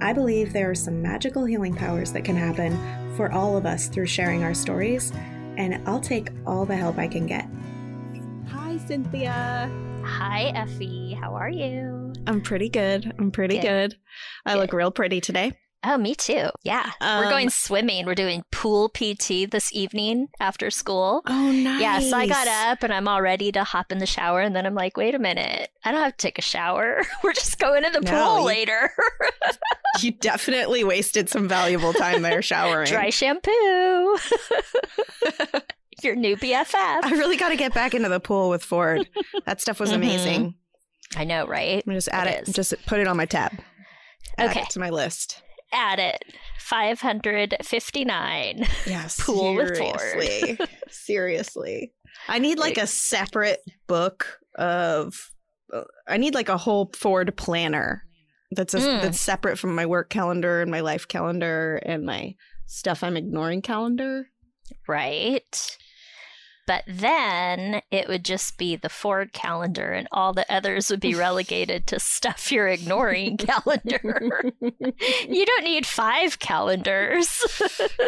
I believe there are some magical healing powers that can happen for all of us through sharing our stories, and I'll take all the help I can get. Hi, Cynthia. Hi, Effie. How are you? I'm pretty good. I'm pretty good. Good. I look real pretty today. Oh, me too. Yeah. We're Um, going swimming. We're doing pool PT this evening after school. Oh, nice. Yeah, so I got up and I'm all ready to hop in the shower. And then I'm like, wait a minute. I don't have to take a shower. We're just going to the No, pool you- later. You definitely wasted some valuable time there showering. Dry shampoo. Your new BFF. I really got to get back into the pool with Ford. That stuff was Mhm. amazing. I know, right? I'm just add It it, just put it on my tab. Add Okay. to my list. Add it. 559. Yes. Pool with Ford. seriously. seriously. I need like a separate book of. I need like a whole Ford planner that's a, Mm. that's separate from my work calendar and my life calendar and my stuff I'm ignoring calendar. Right. But then it would just be the Ford calendar, and all the others would be relegated to stuff you're ignoring calendar. you don't need five calendars.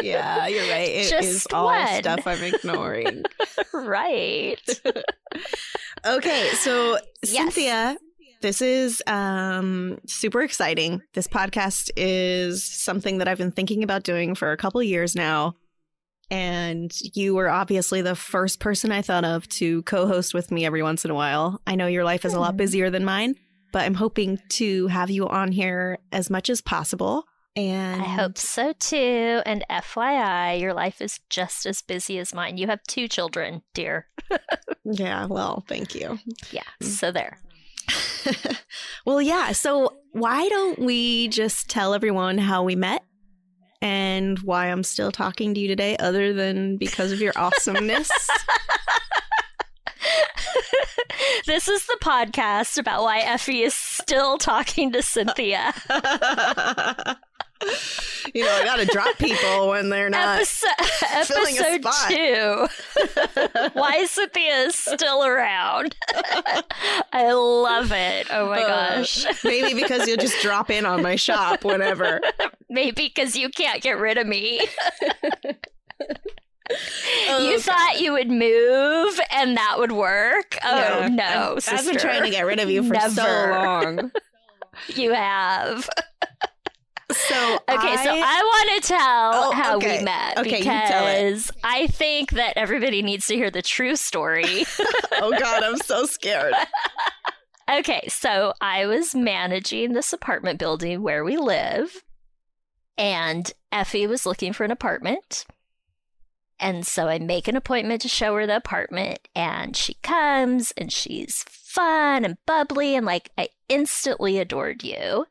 yeah, you're right. It is Just all one. stuff I'm ignoring. right. Okay, so Yes. Cynthia, this is um super exciting. This podcast is something that I've been thinking about doing for a couple years now. And you were obviously the first person I thought of to co-host with me every once in a while. I know your life is a lot busier than mine, but I'm hoping to have you on here as much as possible. And I hope so too. And FYI, your life is just as busy as mine. You have two children, dear. Yeah, well, thank you. Yeah. Mm. So there. well, yeah. So why don't we just tell everyone how we met and why I'm still talking to you today, other than because of your awesomeness? this is the podcast about why Effie is still talking to Cynthia. you know, I got to drop people when they're not. episode filling a spot. two. Why Cynthia is still around. I love it. Oh my Uh, gosh. Maybe because you'll just drop in on my shop whenever. Maybe because you can't get rid of me. Oh, you thought you would move and that would work. Oh Yeah. no, I've, sister. I've been trying to get rid of you for so long. You have. So Okay, so I- I want to tell Oh, how okay. we met Okay, you tell it. because I think that everybody needs to hear the true story. oh God, I'm so scared. Okay, so I was managing this apartment building where we live, and Effie was looking for an apartment. And so I make an appointment to show her the apartment, and she comes and she's fun and bubbly, and like I instantly adored you.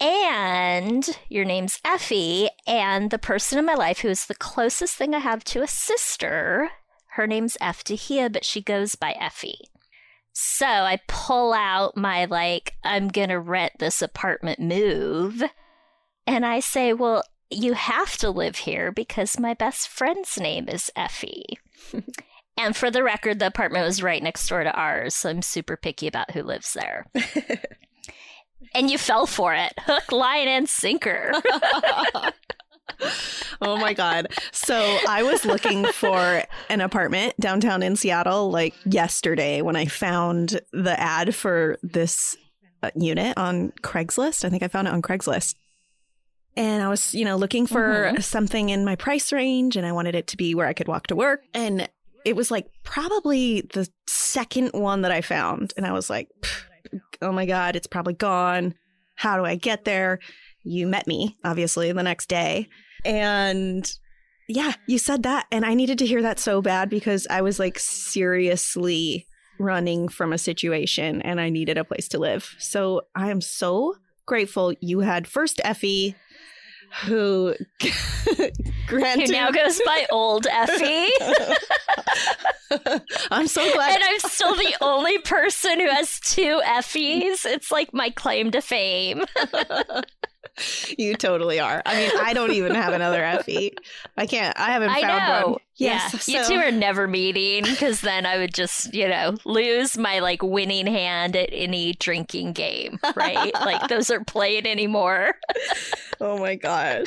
And your name's Effie, and the person in my life who is the closest thing I have to a sister, her name's F Eftahia, but she goes by Effie. So I pull out my, like, I'm going to rent this apartment move. And I say, well, you have to live here because my best friend's name is Effie. and for the record, the apartment was right next door to ours. So I'm super picky about who lives there. and you fell for it hook, line, and sinker. oh my god. So I was looking for an apartment downtown in Seattle like yesterday when I found the ad for this uh, unit on Craigslist. I think I found it on Craigslist. And I was, you know, looking for Mhm. something in my price range and I wanted it to be where I could walk to work and it was like probably the second one that I found and I was like, "Pff, "Oh my god, it's probably gone. How do I get there?" You met me obviously the next day. And yeah, you said that. And I needed to hear that so bad because I was like seriously running from a situation and I needed a place to live. So I am so grateful you had first Effie, who granted Who now goes by Old Effie. I'm so glad and I'm still the only person who has two Effies. It's like my claim to fame. you totally are. I mean, I don't even have another Effie. I can't. I haven't I found know. one. Yes, yeah, you two are never meeting because then I would just, you know, lose my like winning hand at any drinking game, right? like those are played anymore. Oh my gosh.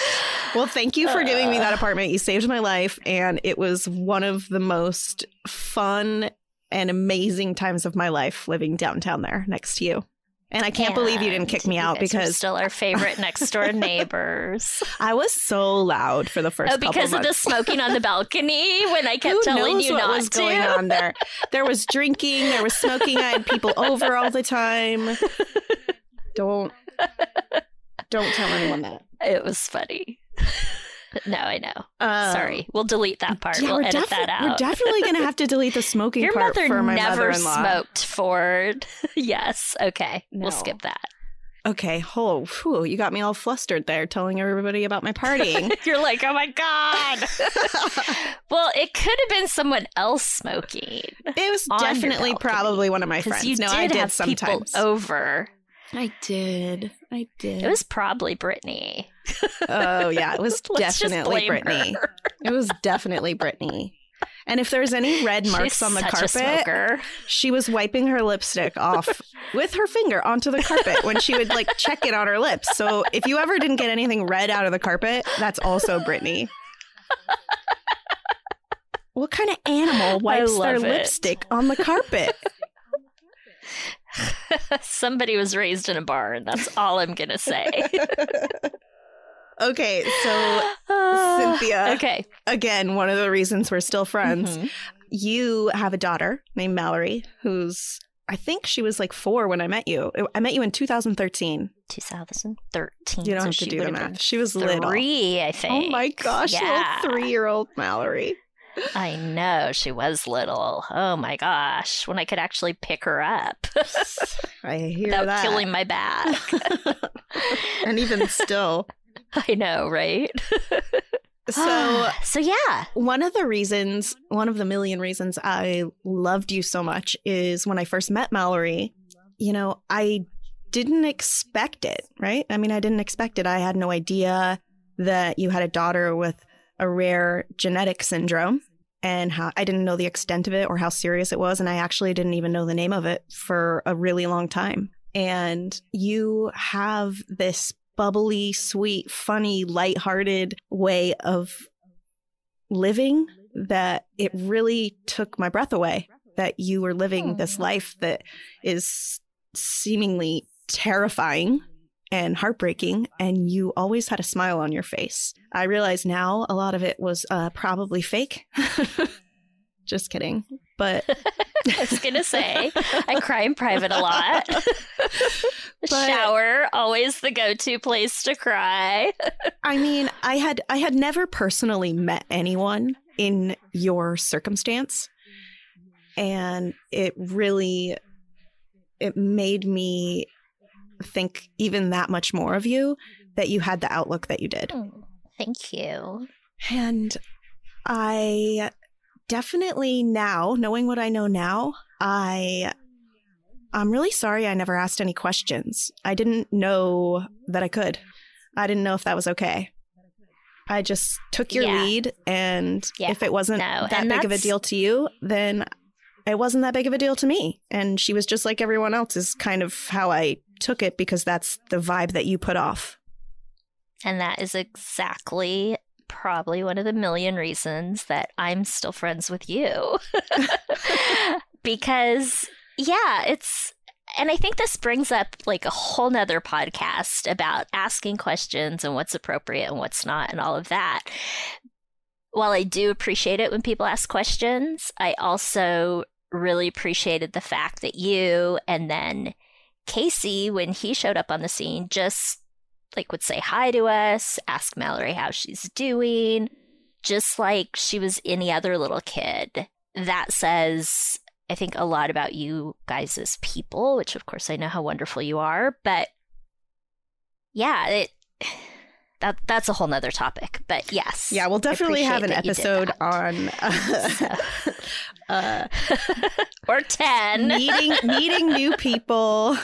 Well, thank you for giving me that apartment. You saved my life, and it was one of the most fun and amazing times of my life living downtown there next to you. And I can't believe you didn't kick me out because still our favorite next door neighbors. I was so loud for the oh, first oh, because of the smoking on the balcony when I kept Who telling knows you what not was to. going on there? There was drinking, there was smoking. I had people over all the time. Don't don't tell anyone that. It was funny. No, I know. Um, Sorry. We'll delete that part. Yeah, we'll edit defi- that out. we're definitely going to have to delete the smoking Your part mother for my never mother-in-law. smoked, Ford. yes. Okay. No. We'll skip that. Okay, oh, whew, you got me all flustered there, telling everybody about my partying. You're like, oh my God. well, it could have been someone else smoking. it was definitely probably one of my friends. you no, did I did have sometimes. people over. I did. I did. It was probably Brittany. Oh yeah, it was Let's definitely Brittany. her. It was definitely Brittany. And if there's any red She's marks on the carpet, she was wiping her lipstick off with her finger onto the carpet when she would like check it on her lips. So if you ever didn't get anything red out of the carpet, that's also Brittany. What kind of animal wipes their it. lipstick on the carpet? Somebody was raised in a barn. That's all I'm going to say. okay, so Cynthia. Okay. again, one of the reasons we're still friends. Mhm. You have a daughter named Mallory, who's I think she was like four when I met you. I met you in 2013. 2013. You don't so have to she do the would have been math. She was little. Three, I think. Oh my gosh, Yeah. little three-year-old Mallory. I know she was little. Oh my gosh, when I could actually pick her up I hear without that. killing my back. and even still. I know, right? So so yeah, one of the reasons, one of the million reasons I loved you so much is when I first met Mallory, you know, I didn't expect it, right? I mean, I didn't expect it. I had no idea that you had a daughter with a rare genetic syndrome and how I didn't know the extent of it or how serious it was. And I actually didn't even know the name of it for a really long time. And you have this bubbly, sweet, funny, lighthearted way of living that it really took my breath away that you were living this life that is seemingly terrifying and heartbreaking and you always had a smile on your face. I realize now a lot of it was uh, probably fake. Just kidding but I was gonna say I cry in private a lot. But- Shower always the go-to place to cry. I mean, I had I had never personally met anyone in your circumstance and it really it made me think even that much more of you that you had the outlook that you did. Oh, thank you. And I definitely now, knowing what I know now, I I'm really sorry I never asked any questions. I didn't know that I could. I didn't know if that was okay. I just took your Yeah. lead and Yeah. if it wasn't No, that and big of a deal to you, then it wasn't that big of a deal to me. And she was just like everyone else is kind of how I took it because that's the vibe that you put off. And that is exactly probably one of the million reasons that I'm still friends with you. because, yeah, it's, and I think this brings up like a whole nother podcast about asking questions and what's appropriate and what's not and all of that. While I do appreciate it when people ask questions, I also really appreciated the fact that you and then Casey, when he showed up on the scene, just like would say hi to us, ask Mallory how she's doing, just like she was any other little kid. That says, I think, a lot about you guys as people, which of course I know how wonderful you are. But yeah, it that that's a whole nother topic. But yes, Yeah, we'll definitely have an episode that you did on uh, uh, or ten. meeting meeting new people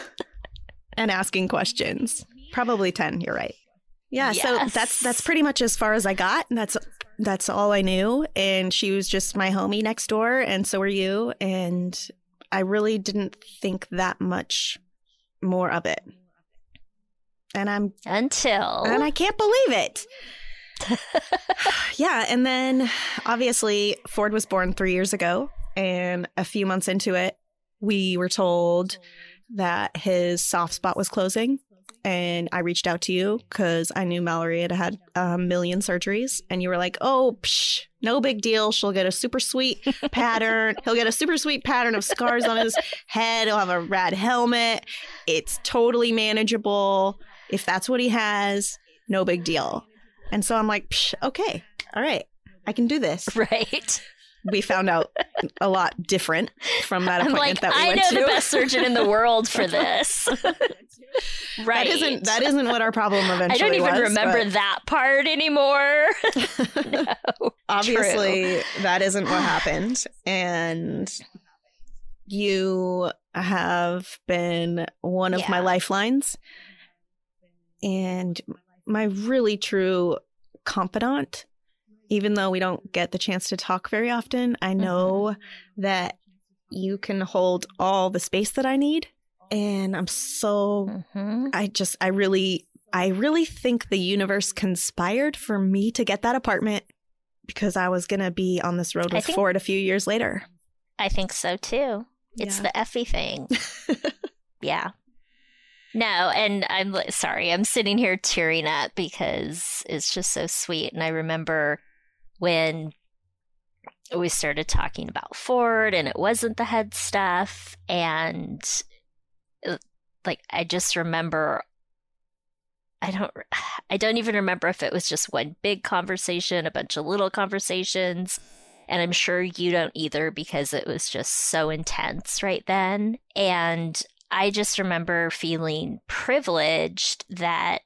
and asking questions. Probably 10, you're right. Yeah, so that's that's pretty much as far as I got. And that's that's all I knew and she was just my homie next door and so were you and I really didn't think that much more of it. And I'm Until and I can't believe it. yeah, and then obviously Ford was born 3 years ago and a few months into it we were told that his soft spot was closing and I reached out to you cuz I knew Mallory had had a million surgeries and you were like, "Oh, psh, no big deal. She'll get a super sweet pattern. He'll get a super sweet pattern of scars on his head. He'll have a rad helmet. It's totally manageable. If that's what he has, no big deal." And so I'm like, Psh, "Okay. All right. I can do this." right. We found out a lot different from that appointment like, that we I went know to. the best surgeon in the world for this. right. That isn't that isn't what our problem eventually was. I don't even was, remember but that part anymore. no. obviously that isn't what happened and you have been one of my lifelines and my really true confidant even though we don't get the chance to talk very often i know that you can hold all the space that i need and i'm so Mhm. I just, I really, I really think the universe conspired for me to get that apartment because I was going to be on this road with think- Ford a few years later. I think so too. It's Yeah. the Effie thing. yeah. No, and I'm sorry, I'm sitting here tearing up because it's just so sweet. And I remember when we started talking about Ford and it wasn't the head stuff. And uh, like, I just remember. I don't I don't even remember if it was just one big conversation, a bunch of little conversations. And I'm sure you don't either because it was just so intense right then. And I just remember feeling privileged that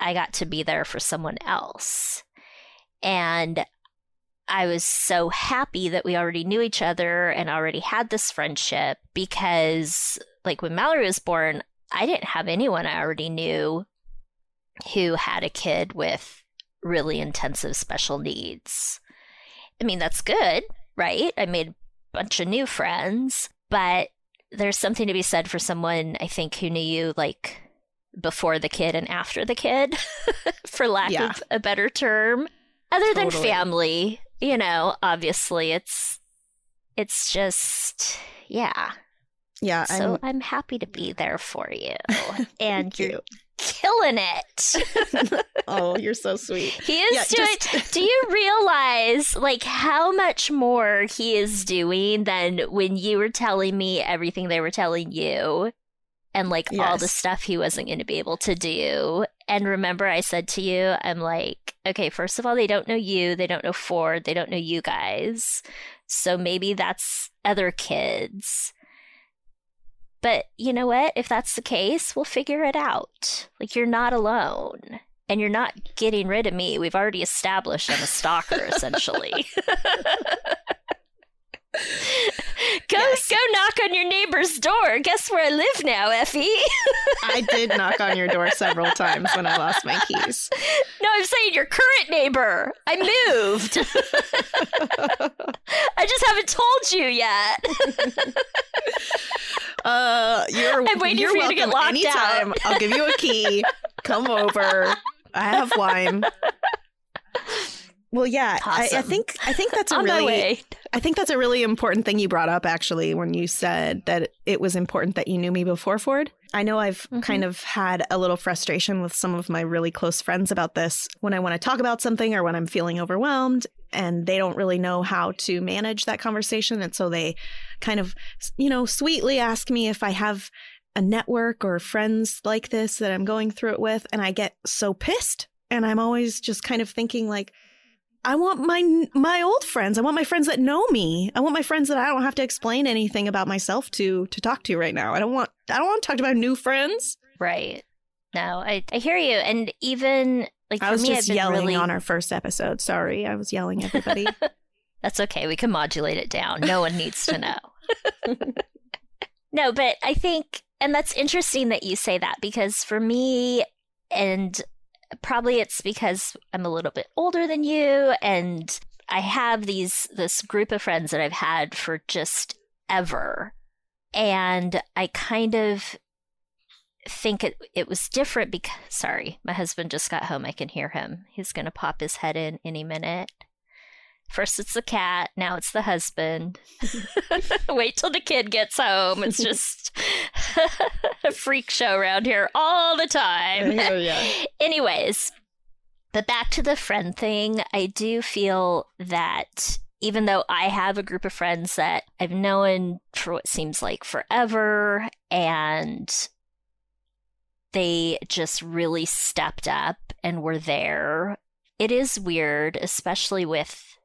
I got to be there for someone else. And I was so happy that we already knew each other and already had this friendship because, like, when Mallory was born, I didn't have anyone I already knew who had a kid with really intensive special needs. I mean, that's good, right? I made a bunch of new friends, but there's something to be said for someone I think who knew you like before the kid and after the kid, for lack Yeah. of a better term. Other than Totally. family, you know, obviously it's it's just yeah. Yeah. So I'm, I'm, happy to be there for you. And thank you're killing it. oh, you're so sweet. He is Yeah, doing. just- do you realize like how much more he is doing than when you were telling me everything they were telling you, and like all the stuff he wasn't going to be able to do? And remember, I said to you, I'm like, okay, first of all, they don't know you, they don't know Ford, they don't know you guys, so maybe that's other kids. But you know what? If that's the case, we'll figure it out. Like, you're not alone. And you're not getting rid of me. We've already established I'm a stalker, essentially. go Yes. go knock on your neighbor's door. Guess where I live now, Effie? I did knock on your door several times when I lost my keys. no, I'm saying your current neighbor. I moved. I just haven't told you yet. Uh, you're, I'm waiting you're for you to get locked out. anytime. I'll give you a key. Come over. I have wine. Well, yeah, I, I think I think that's a really. I think that's a really important thing you brought up actually when you said that it was important that you knew me before Ford. I know I've Mhm. kind of had a little frustration with some of my really close friends about this when I want to talk about something or when I'm feeling overwhelmed and they don't really know how to manage that conversation and so they kind of you know sweetly ask me if I have a network or friends like this that I'm going through it with and I get so pissed and I'm always just kind of thinking like I want my my old friends. I want my friends that know me. I want my friends that I don't have to explain anything about myself to to talk to right now. I don't want I don't want to talk to my new friends. Right. No, I, I hear you. And even like I was me, just yelling really... on our first episode. Sorry, I was yelling everybody. That's okay. We can modulate it down. No one needs to know. no, but I think, and that's interesting that you say that because for me, and probably it's because I'm a little bit older than you, and I have these this group of friends that I've had for just ever, and I kind of think it it was different because sorry, my husband just got home. I can hear him. He's going to pop his head in any minute. First it's the cat, now it's the husband. Wait till the kid gets home. It's just a freak show around here all the time. Oh, yeah. Anyways, but back to the friend thing, I do feel that even though I have a group of friends that I've known for what seems like forever and they just really stepped up and were there. It is weird, especially with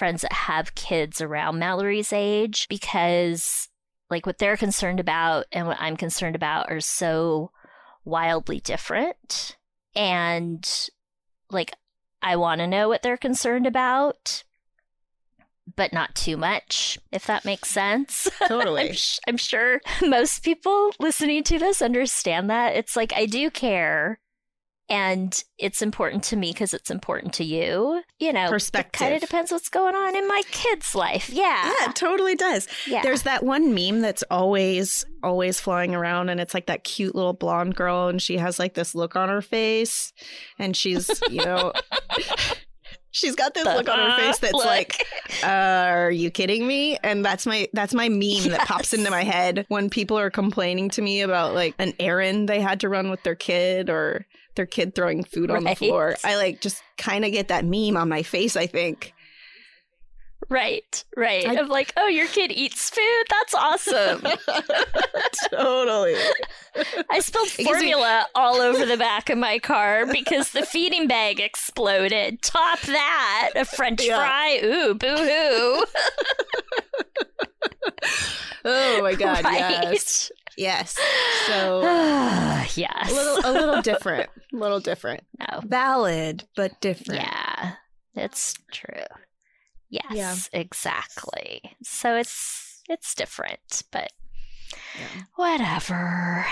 friends that have kids around Mallory's age, because like what they're concerned about and what I'm concerned about are so wildly different. And like, I want to know what they're concerned about, but not too much, if that makes sense. Totally. I'm, sh- I'm sure most people listening to this understand that. It's like, I do care. And it's important to me because it's important to you. You know, Perspective. kind of depends what's going on in my kid's life. Yeah. Yeah, it totally does. Yeah. There's that one meme that's always, always flying around, and it's like that cute little blonde girl, and she has like this look on her face, and she's, you know, she's got this look on her face that's Look. like, uh, "Are you kidding me?" And that's my that's my meme that pops into my head when people are complaining to me about like an errand they had to run with their kid or their kid throwing food on the floor. I like just kind of get that meme on my face. I think. Right, right. I- I'm like, oh, your kid eats food? That's awesome. totally. I spilled formula all over the back of my car because the feeding bag exploded. Top that, a French Yeah. fry. Ooh, boo hoo. Oh my god, right? yes. Yes. So yes. a little a little different. A little different. no. Valid, but different. Yeah, it's true. Yes, Yeah. exactly. So it's it's different, but Yeah. whatever.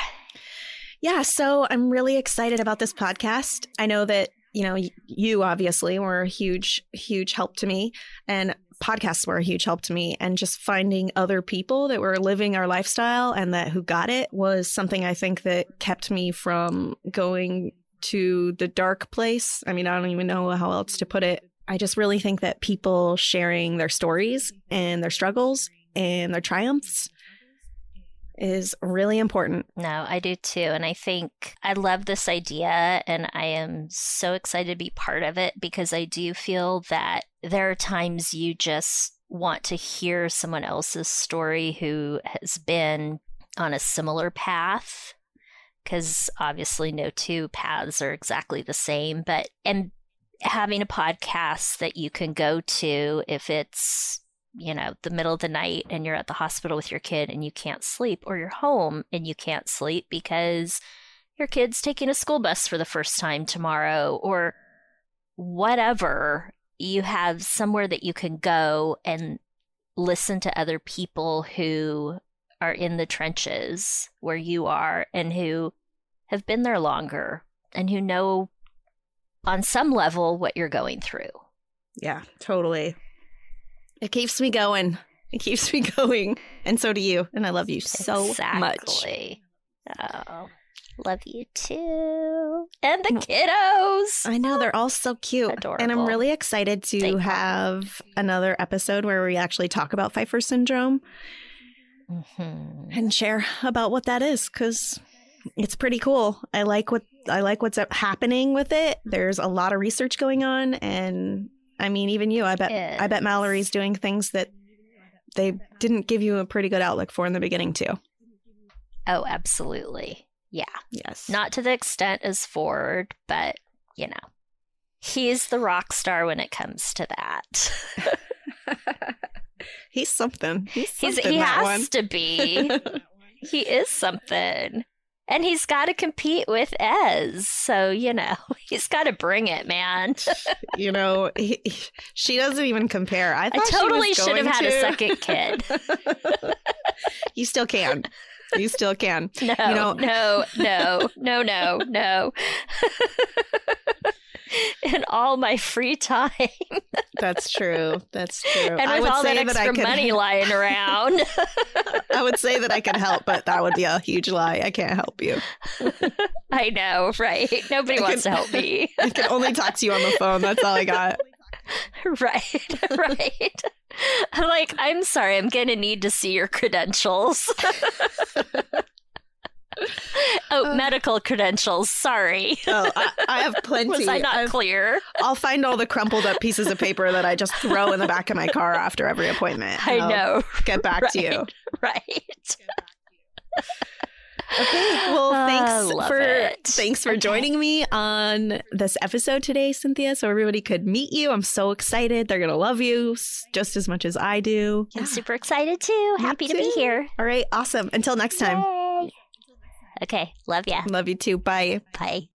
Yeah, so I'm really excited about this podcast. I know that, you know, you obviously were a huge huge help to me and podcasts were a huge help to me and just finding other people that were living our lifestyle and that who got it was something I think that kept me from going to the dark place. I mean, I don't even know how else to put it. I just really think that people sharing their stories and their struggles and their triumphs is really important. No, I do too. And I think I love this idea and I am so excited to be part of it because I do feel that there are times you just want to hear someone else's story who has been on a similar path. Because obviously, no two paths are exactly the same. But, and having a podcast that you can go to if it's you know, the middle of the night and you're at the hospital with your kid and you can't sleep, or you're home and you can't sleep because your kid's taking a school bus for the first time tomorrow, or whatever, you have somewhere that you can go and listen to other people who are in the trenches where you are and who have been there longer and who know on some level what you're going through. Yeah, totally. It keeps me going. It keeps me going. And so do you. And I love you so much. Exactly. Oh, love you too. And the kiddos. I know they're all so cute. Adorable. And I'm really excited to They are. have another episode where we actually talk about Pfeiffer syndrome Mhm. and share about what that is cuz it's pretty cool. I like what I like what's up- happening with it. Mm-hmm. There's a lot of research going on and I mean even you, I bet I bet Mallory's doing things that they didn't give you a pretty good outlook for in the beginning too. Oh, absolutely. Yeah. Yes. Not to the extent as Ford, but, you know, he's the rock star when it comes to that. He's something. He's He's, he has to be. he is something. And he's got to compete with Ez. So, you know, he's got to bring it, man. you know, he, he- she doesn't even compare. I, I totally should have had a second kid. you still can. You still can. No, know- no, no, no, no, no. In all my free time, That's true. That's true. and with all that that extra could. money lying around, I would say that I could help, but that would be a huge lie. I can't help you. I know, right? Nobody I wants to help me, I can only talk to you on the phone. That's all I got. right? Right? I'm like, I'm sorry, I'm gonna need to see your credentials. Oh, Uh. medical credentials. Sorry. Oh, I, I have plenty. Was I not I've- clear? I'll find all the crumpled up pieces of paper that I just throw in the back of my car after every appointment. I I'll know, Get back to you. right? Okay. Well, thanks love for it. thanks for Okay. joining me on this episode today, Cynthia. So everybody could meet you. I'm so excited. They're gonna love you just as much as I do. I'm super excited too. Me Happy to be here. All right. Awesome. Until next time. Yay. Okay, love ya. Love you too. Bye. Bye.